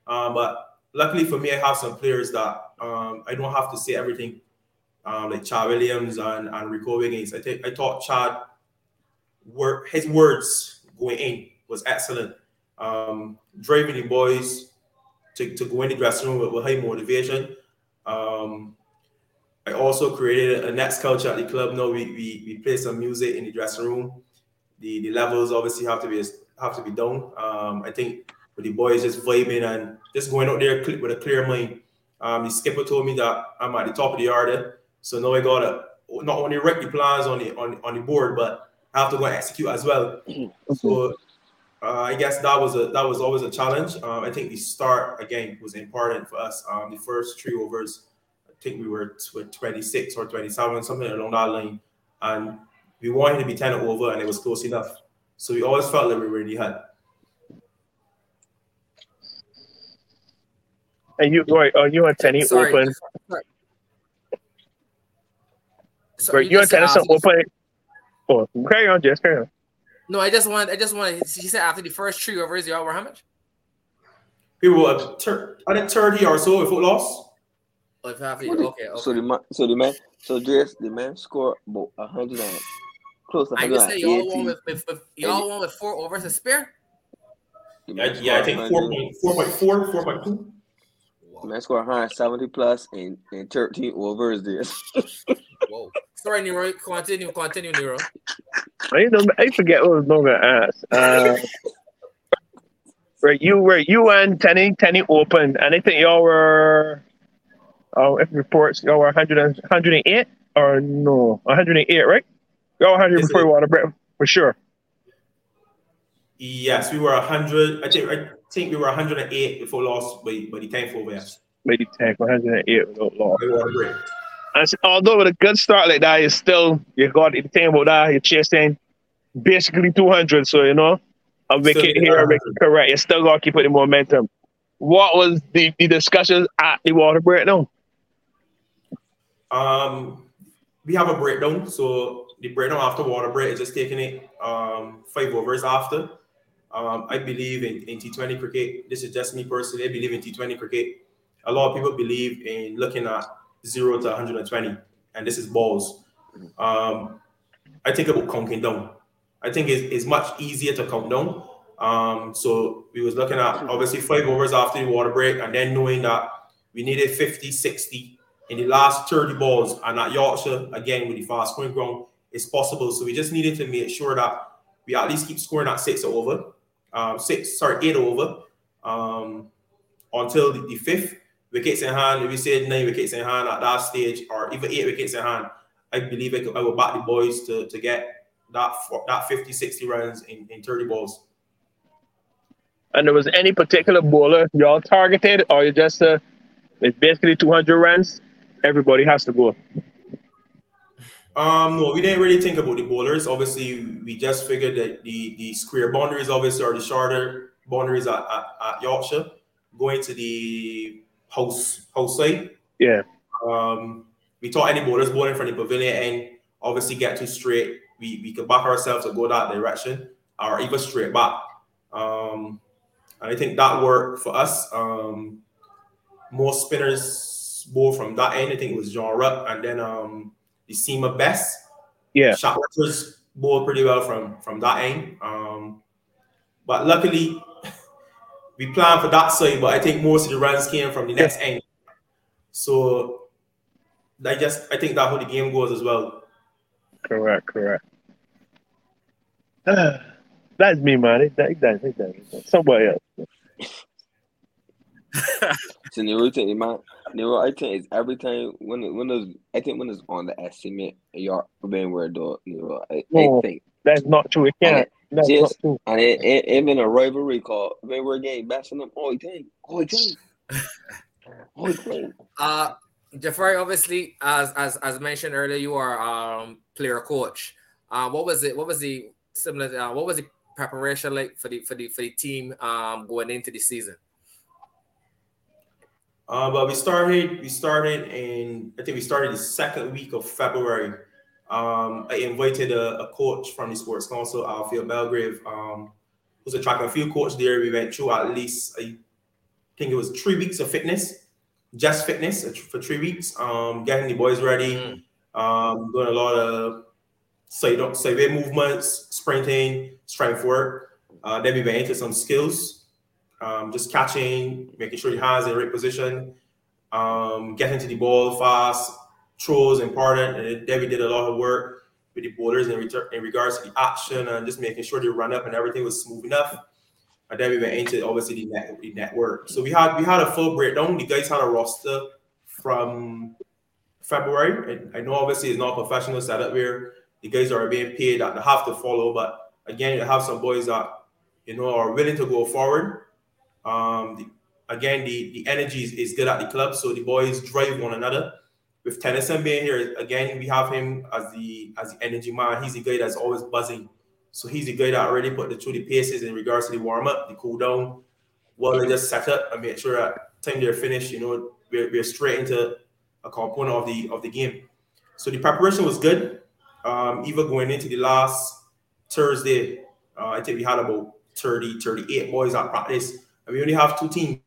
Um, but luckily for me, I have some players that um, I don't have to say everything. Um, like Chad Williams and, and Rico Wiggins. I think I thought Chad were his words going in was excellent um, driving the boys to, to go in the dressing room with, with high motivation. Um, I also created a next culture at the club. No, we, we, we play some music in the dressing room. The, the levels obviously have to be have to be done. Um, I think with the boys just vibing and just going out there with a clear mind. Um, the skipper told me that I'm at the top of the yard, so now I gotta not only write the plans on the on, on the board, but I have to go and execute as well. So uh, I guess that was a that was always a challenge. Um, I think the start again was important for us. Um, the first three overs, I think we were t- 26 or 27, something along that line, and we wanted to be 10 over, and it was close enough. So we always felt like we really had. And you, right? Are you and Tenny sorry, open? Sorry. Sorry, you, you and Tennyson open. Oh, carry on, Jess. Carry on. No, I just want. I just want. He said after the first three overs, y'all were how much? We were. Ter- I think thirty or so if it lost. Oh, if half okay, okay. So the man, so the man, so Jess, the man scored about a hundred and close to. I just say y'all won with, with, with y'all won with four overs to spare. Yeah, yeah, I think 4.4, 4.2. Man scored 170 plus and, and 13 overs this. [laughs] Whoa. Sorry, Nero. Continue, continue, Nero. I, know, I forget what I was going to ask. Uh, [laughs] where you were you and Tenny Tenny open, and I think y'all were oh if reports y'all were 100 108 or no 108 right? Y'all 100 Is before it? water break for sure. Yes, we were 100. I think I think we were 108 before lost But by the tank over yes. By the tank 108 without loss. And although with a good start like that, you still you got the thing about that, you're chasing basically 200. So you know, a wicket here, a wicket correct. You still got to keep it in momentum. What was the, the discussions at the water breakdown? Um, we have a breakdown. So the breakdown after water break is just taking it um five overs after. Um, I believe in, in T20 cricket. This is just me personally. I believe in T20 cricket. A lot of people believe in looking at zero to 120, and this is balls. Um, I think about counting down. I think it's, it's much easier to count down. Um, so we was looking at obviously five overs after the water break, and then knowing that we needed 50, 60 in the last 30 balls, and at Yorkshire again with the fast scoring ground, it's possible. So we just needed to make sure that we at least keep scoring at six over, um, six sorry eight over, um, until the, the fifth wickets in hand. If we said nine wickets in hand at that stage, or even eight wickets in hand, I believe I, could, I will back the boys to, to get that that 50, 60 runs in, in 30 balls. And there was any particular bowler y'all targeted, or you just uh, it's basically 200 runs, everybody has to go? Um, no, we didn't really think about the bowlers. Obviously, we just figured that the the square boundaries obviously are the shorter boundaries at, at, at Yorkshire, going to the house house side. Yeah. Um, we thought any bowlers bowling from the pavilion and obviously get too straight. We we could back ourselves to go that direction or even straight back. Um, and I think that worked for us. Um, most spinners bowl from that end. I think it was John Rupp and then um the Seema Best. Yeah. Shot watchers bowled pretty well from from that end. Um, but luckily we planned for that side, but I think most of the runs came from the next yeah. end. So I just I think that how the game goes as well. Correct, correct. [sighs] that's me, man. That, that, that, that, somebody else. so Nero, think, man, Nero, I think it's every time when it, when it's I think when it's on the estimate, you're being weird though, Nero. I, no, I think that's not true. It can't. That's just, not true. And it, it, even a rivalry call, when we're getting bashing them all the time, all the all the. Uh, Jabari, obviously, as as as mentioned earlier, you are um player coach. Uh, what was it? What was the similar? Uh, what was the preparation like for the for the for the team um going into the season? Uh, but we started, we started in, I think we started the second week of February. Um, I invited a, a, coach from the Sports Council, Alfio Belgrave, um, who's a track and field coach there. We went through at least, I think it was three weeks of fitness, just fitness for three weeks, um, getting the boys ready, mm. um, doing a lot of side, side movements, sprinting, strength work. Uh, then we went into some skills um, just catching, making sure your hands in the right position, um, getting to the ball fast, important. And Debbie did a lot of work with the bowlers in, return, in regards to the action and just making sure they run up and everything was smooth enough. And then we went into obviously the, net, the network. So we had we had a full breakdown. The guys had a roster from February. And I know obviously it's not a professional setup where the guys are being paid that they have to follow, but again, you have some boys that you know are willing to go forward um, the, again, the, the energy is, is good at the club, so the boys drive one another. With Tennyson being here, again, we have him as the as the energy man. He's a guy that's always buzzing. So he's a guy that already put the through the paces in regards to the warm up, the cool down, well, they just set up and make sure that time they're finished, you know, we're, we're straight into a component of the of the game. So the preparation was good. Um, even going into the last Thursday, uh, I think we had about 30, 38 boys at practice, and we only have two teams.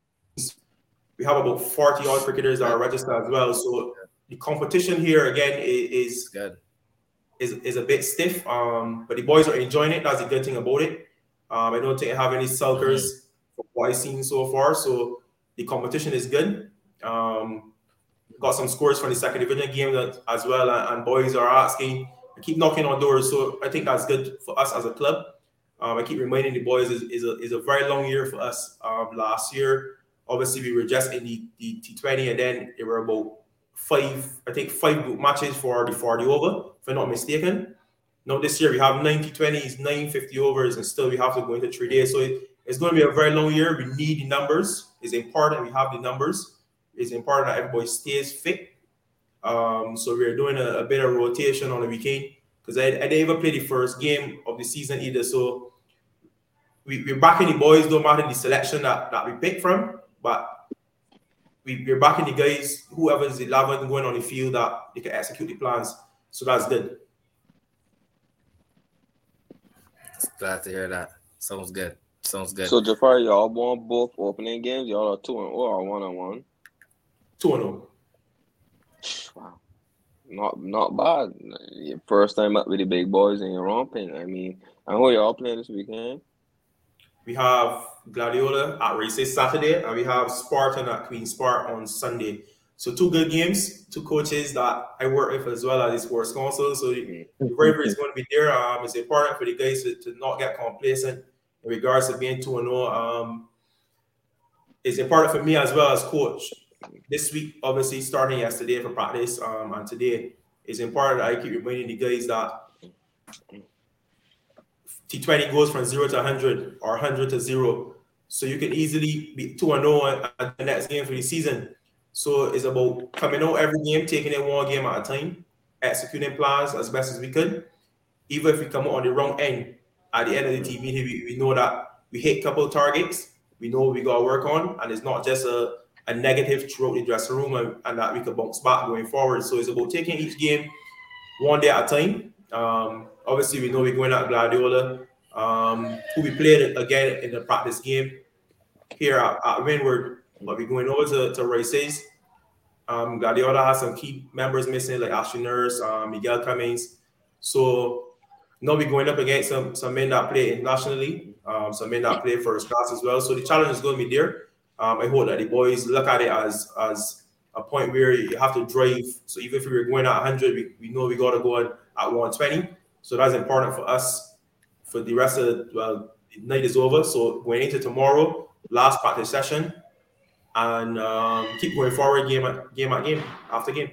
We have about 40 odd cricketers that are registered as well. So the competition here again is, good. Is, is a bit stiff, um, but the boys are enjoying it. That's the good thing about it. Um, I don't think I have any sulkers mm-hmm. from what I've seen so far. So the competition is good. Um, got some scores from the second division game that, as well, and, and boys are asking, I keep knocking on doors. So I think that's good for us as a club. Um, I keep reminding the boys is, is, a, is a very long year for us. Um, last year, obviously, we were just in the, the T20, and then there were about five, I think, five group matches for the 40 over, if I'm not mistaken. Now, this year we have 90 20s, 950 overs, and still we have to go into three days. So it, it's going to be a very long year. We need the numbers. It's important we have the numbers. It's important that everybody stays fit. Um, so we're doing a, a, bit of rotation on the weekend because I, I, didn't even play the first game of the season either. So we, we're backing the boys, no matter the selection that, that we pick from, but we, we're backing the guys, whoever's 11 going on the field that they can execute the plans. So that's good. Glad to hear that. Sounds good. Sounds good. So Jabari, y'all won both opening games. Y'all are two and oh or one on one. Two and zero. Wow, not not bad. Your first time up with the big boys and you're romping. I mean, I who y'all playing this weekend? We have Gladiola at Races Saturday, and we have Spartan at Queen's Park on Sunday. So two good games, two coaches that I work with as well as the sports council. So the, the bravery is going to be there. Um, it's important for the guys to, to not get complacent in regards to being 2 0. Um, it's important for me as well as coach. This week, obviously, starting yesterday for practice um, and today, it's important that I keep reminding the guys that T20 goes from zero to 100 or 100 to zero. So you can easily be 2 0 at the next game for the season. So it's about coming out every game, taking it one game at a time, executing plans as best as we could. Even if we come out on the wrong end, at the end of the TV, we, we know that we hit a couple targets. We know we got to work on, and it's not just a, a negative throughout the dressing room, and, and that we can bounce back going forward. So it's about taking each game one day at a time. Um, obviously, we know we're going at Gladiola, um, who we played again in the practice game here at, at Windward, but we're going over to, to races. Um, Gladiola has some key members missing, like Ashley Nurse, um, Miguel Cummings. So know we're going up against some some men that play internationally, um, some men that play first class as well. So the challenge is going to be there. Um, I hope that the boys look at it as as a point where you have to drive. So even if we are going at 100, we, we know we got to go at 120. So that's important for us for the rest of the well, the night is over. So going into tomorrow, last practice session, and um, keep going forward game at game at game after game.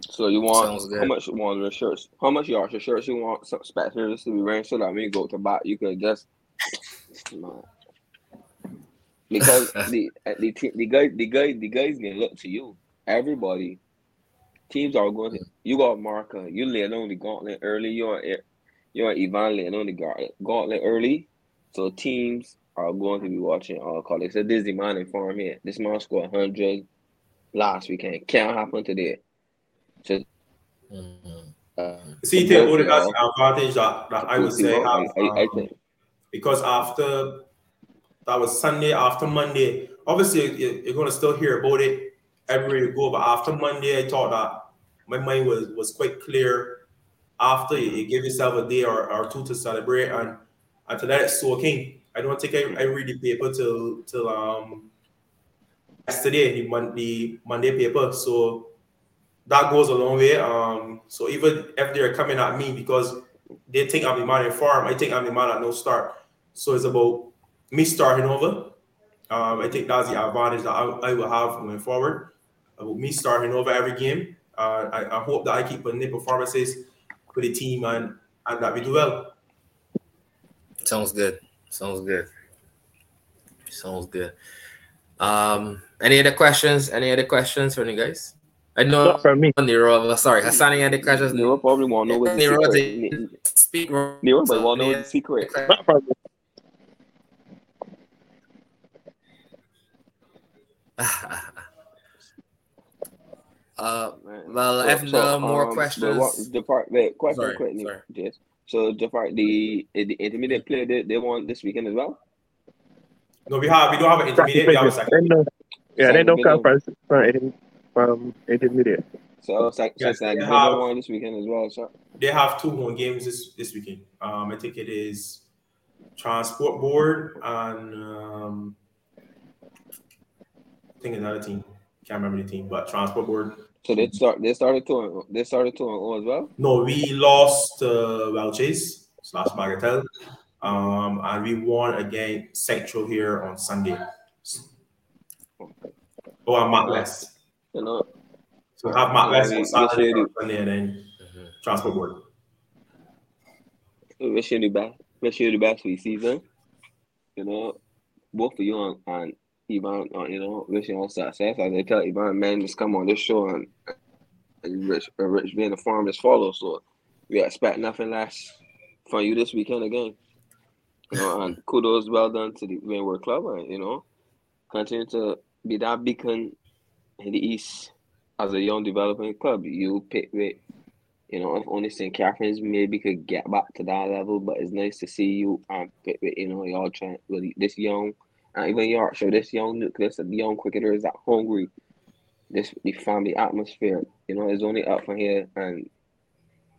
So you want how much you want the shirts? How much you are shirts you want some spectators to be wearing so that when you go to buy you can just [laughs] because [laughs] the the the guys the guys the guys can look to you. Everybody teams are going to you got Marca, you laying on the gauntlet early, you're you're Yvan laying on the gauntlet early. So teams are going to be watching all call it. So this the man inform here. This man scored hundred last weekend. Can't happen today. Just mm-hmm. uh, see, that's the advantage that, that I would say have, um, I, I think. because after that was Sunday after Monday. Obviously, you're going to still hear about it everywhere you go, but after Monday, I thought that my mind was was quite clear. After you, give yourself a day or, or two to celebrate and after that it's it soak in. I don't think I, I read the paper till till um yesterday the Monday Monday paper. So that goes a long way. Um, so even if they're coming at me because they think I'm the man in farm, I think I'm the man at no start. So it's about me starting over. Um, I think that's the advantage that I, I will have going forward. About me starting over every game. Uh, I, I, hope that I keep putting in performances for the team and, and that we do well. Sounds good. Sounds good. Sounds good. Um, any other questions? Any other questions from you guys? I know Not from me. Nero, sorry, Hassani and the questions. Nero probably won't know what the Nero, secret. Speak. Nero, but won't know the secret. Not from me. [laughs] uh, well, so, if no more um, questions, the depart, wait, question sorry, quickly, sorry. Jess. So, Jabari, the the intermediate player they, they want this weekend as well. No, we have we don't have an intermediate. We have a second. Yeah, they don't come from from intermediate. So, so, yes, so they have one this weekend as well. So they have two home games this this weekend. Um, I think it is Transport Board and um, I think another team. Can't remember the team, but Transport Board. So they start. They started to. They started to as well. No, we lost uh, Welches slash Bagatelle, um, and we won against Central here on Sunday. Oh, I'm Matt West. You know. So have Matt West on Saturday, Sunday, and then mm-hmm. Transport Board. Wish you the best. Wish you the best for the season. You know, both for you and, and Yvan, you know, wishing all success. As they tell Yvan, man, just come on this show and, and Rich, Rich being the farm just follow. So we expect nothing less from you this weekend again. You know, and kudos well done to the Rainwork Club, and you know, continue to be that beacon in the East as a young developing club. You pick with, you know, if only St. Catherine's maybe could get back to that level, but it's nice to see you and with, you know, y'all trying really this young and even Yorkshire, this young nucleus the young cricketers that hungry. This the family atmosphere, you know, is only up from here, and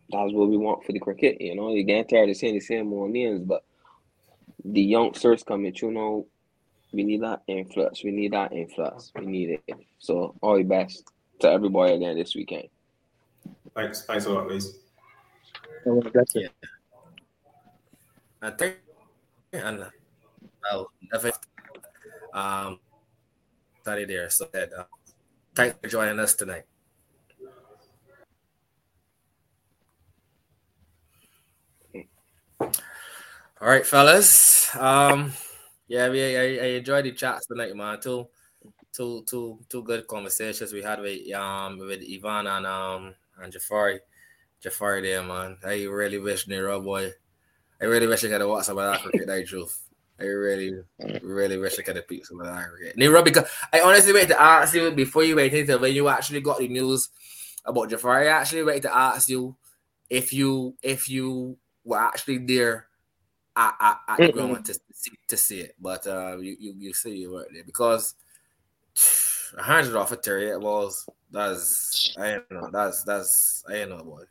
that's what we want for the cricket. You know, you get tired of seeing the same old names, but the youngsters coming, you know, we need that influx. We need that influx. We need it. So all the best to everybody again this weekend. Thanks. Thanks a lot, Liz. Yeah. I think, and well, um, study there. So that, uh, thanks for joining us tonight. All right, fellas. Um, yeah, we I, I enjoyed the chats tonight, man. Two, two, two, two good conversations we had with um with Yvan and um and Jabari, Jabari there, man. I really wish Nero boy. I really wish I could have watched some of that cricket. That truth. I really, really wish I could have picked some of that aggregate. Nero, because I honestly wait to ask you before you wait until when you actually got the news about Jabari. I actually wait to ask you if you if you were actually there at, at, at the ground to see, to see it, but uh, you you you say you weren't there because [sighs] a hundred off a Terry it was that's I don't know that's that's I don't know boy.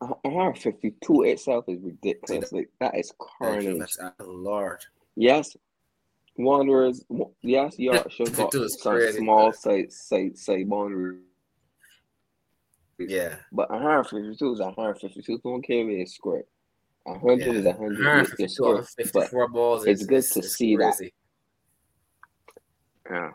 152 itself is ridiculous. Like that is carnage. That's Lord. Yes, Wanderers. Yes, Yorkshire got some crazy, small site site site boundaries. Yeah, but 152 is 152. Don't care if it's square. 100 yeah. is 100. It's square. 54 balls. It's good to see crazy. that. Yeah,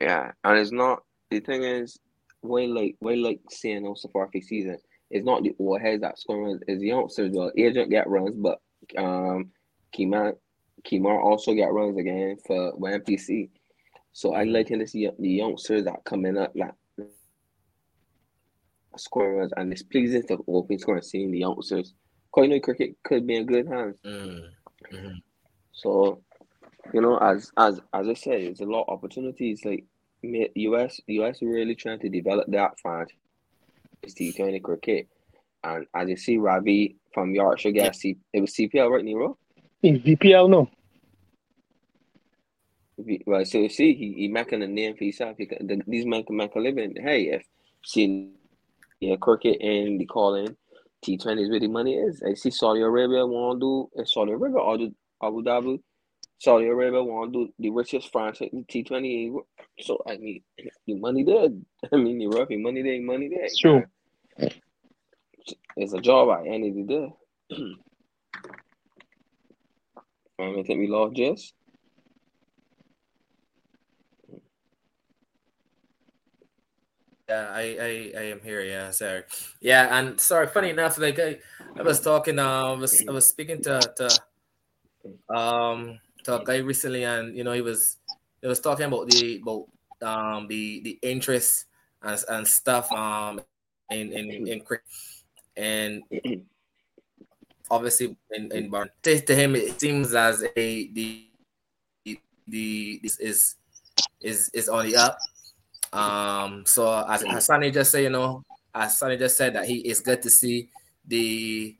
yeah, and it's not. The thing is, way like way like seeing no Safari season it's not the old heads that score runs, it's the youngsters. Well, Agent get runs, but um, Kimar, Kimar also got runs again for MPC. So I like to see the youngsters that coming up like scoring runs, and it's pleasing to open scoring seeing the youngsters. Cause you know cricket could be in good hands. Mm. Mm-hmm. So, you know, as as as I said, it's a lot of opportunities. Like US, US really trying to develop that franchise T20 cricket. And as you see, Ravi from Yorkshire get C- it was CPL, right, Nero? In VPL, no. Well, so you see, he, he making a name for himself. He, the, these men can make a living. Hey, if see yeah, cricket and the calling T20 is where the money is. I see Saudi Arabia want to do eh, Saudi Arabia or do Abu Dhabi. Saudi Arabia want to do the richest franchise T20. So I mean, [laughs] the money there. [laughs] I mean, the rough money there, money there. It's true. It's a job I need to do. [clears throat] I think we lost Jess. Yeah, I, I, I am here. Yeah, sorry. Yeah, and sorry. Funny enough, like I, I was talking. Uh, I was I was speaking to to um to a guy recently, and you know he was he was talking about the about um the the interest and, and stuff um in in in and obviously in in Barn to him it seems as a the the this is is is on the up. Um, so as, as just said, you know, as Sonny just said that he is good to see the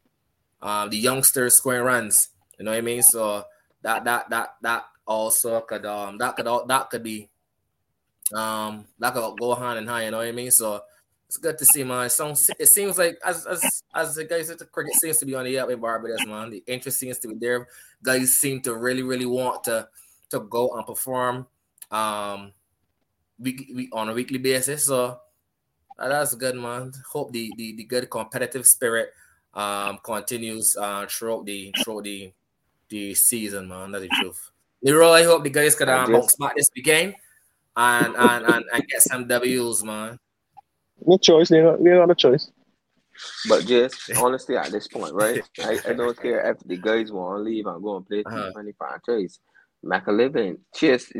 um the youngsters scoring runs. You know what I mean? So that that that that also could um that could all that could be um that could go hand in hand. You know what I mean? So it's good to see, man. So it seems like as as as the guys at the cricket seems to be on the up in Barbados, man. The interest seems to be there. Guys seem to really, really want to to go and perform um week, week on a weekly basis. So uh, that's good, man. Hope the, the the good competitive spirit um continues uh throughout the throughout the the season, man. That's the truth. Leroy, I hope the guys can um, bounce back this weekend and, and, and, and get some W's, man. No choice. They don't, they don't have a choice. But just honestly, at this point, right? I, I don't care if the guys want to leave and go and play uh-huh. T20 franchise. Make a living. Cheers.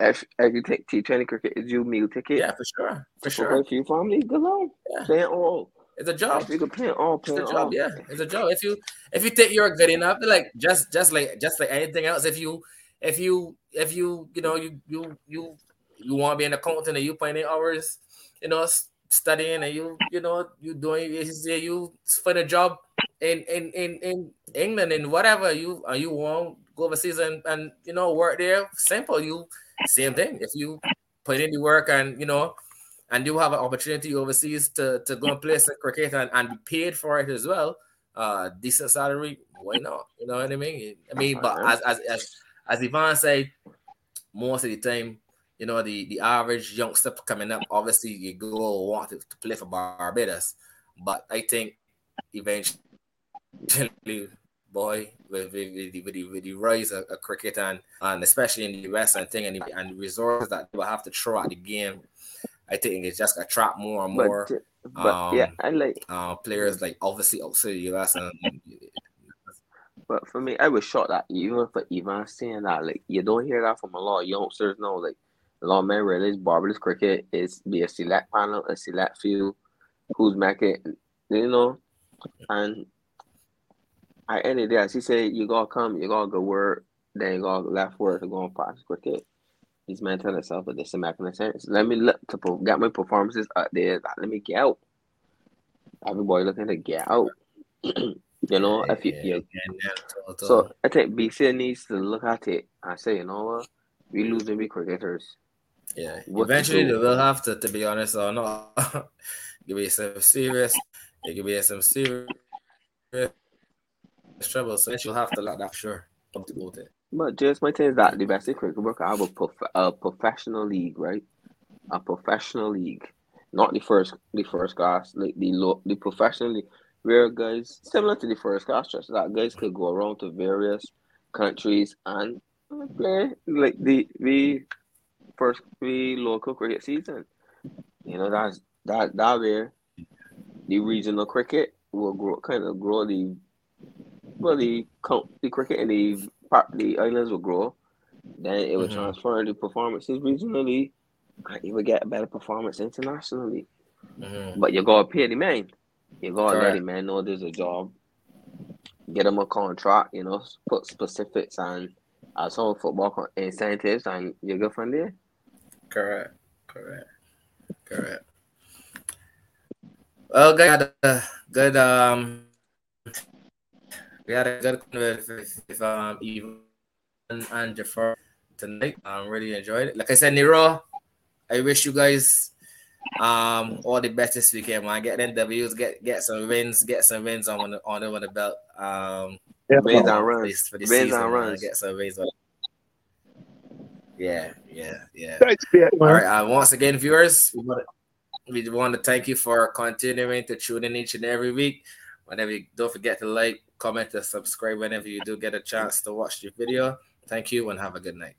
If, if you take T20 cricket, it's your meal ticket. Yeah, for sure. For sure. If your family, good on. Yeah. Play it all. It's a job. If you can play it all, play it's a job. All. Yeah, it's a job. If you if you think you're good enough, like just just like just like anything else, if you if you if you you know you you you you want to be an accountant and you putting in hours, you know, studying and you you know you doing you for the job in in in in England and whatever you uh, you want go overseas and and you know work there. Simple, you same thing. If you put in the work and you know and you have an opportunity overseas to, to go and play some cricket and, and be paid for it as well, uh decent salary, why not? You know what I mean? I mean, but as as as as Yvan said, most of the time, you know, the, the average youngster coming up, obviously you go want to, to play for Barbados. But I think eventually, boy, with, with, with, the, with, the, with the rise of, of, cricket and, and especially in the US and thing and the, and the resources that they will have to throw at the game, I think it's just attract more and more. But, but um, yeah, I like uh, players like obviously outside the US and but for me, I was shocked that even for Yvan saying that, like, you don't hear that from a lot of youngsters now. Like, a lot of men realize Barbados cricket is be a select panel, a select few who's making, you know, and at end of the day, as he said, you gotta come, you gotta go work, then you gotta left work to go and practice cricket. These He's mentioning himself with this is making sense. Let me look to get my performances up there. Let me get out. Everybody looking to get out. [clears throat] You know, yeah, if you, yeah, yeah, so I think BC needs to look at it and say, you know what, we losing big cricketers. Yeah, what eventually they will have to. To be honest, or not, [laughs] give me some serious. It could be some serious trouble. So you'll have to let that sure come to go there. But just my thing is that the best cricket work I have a, prof- a professional league, right? A professional league, not the first the first class, like the low, the professional league where guys similar to the first class trust that guys could go around to various countries and play like the the first the local cricket season. You know that's that that way the regional cricket will grow kind of grow the well the the cricket in the part the islands will grow. Then it will mm-hmm. transfer the performances regionally and you will get a better performance internationally. Mm-hmm. But you gotta pay the man. You go already, man. Know there's a job. Get them a contract. You know, put specifics and uh, some football incentives, and you're good from there. Correct. Correct. Correct. Well, good. Uh, good. Um, we had a good conversation with um Yvan and Jabari tonight. I um, really enjoyed it. Like I said, Nero, I wish you guys um, all the best this weekend, man. Get them W's, get get some wins, get some wins on the on the belt. Um, yeah, wins and runs for the wins season, and runs. Get some wins on. Yeah, yeah, yeah. All right. Uh, once again, viewers, we want, to, we want to thank you for continuing to tune in each and every week. Whenever you don't forget to like, comment, and subscribe whenever you do get a chance to watch the video. Thank you and have a good night.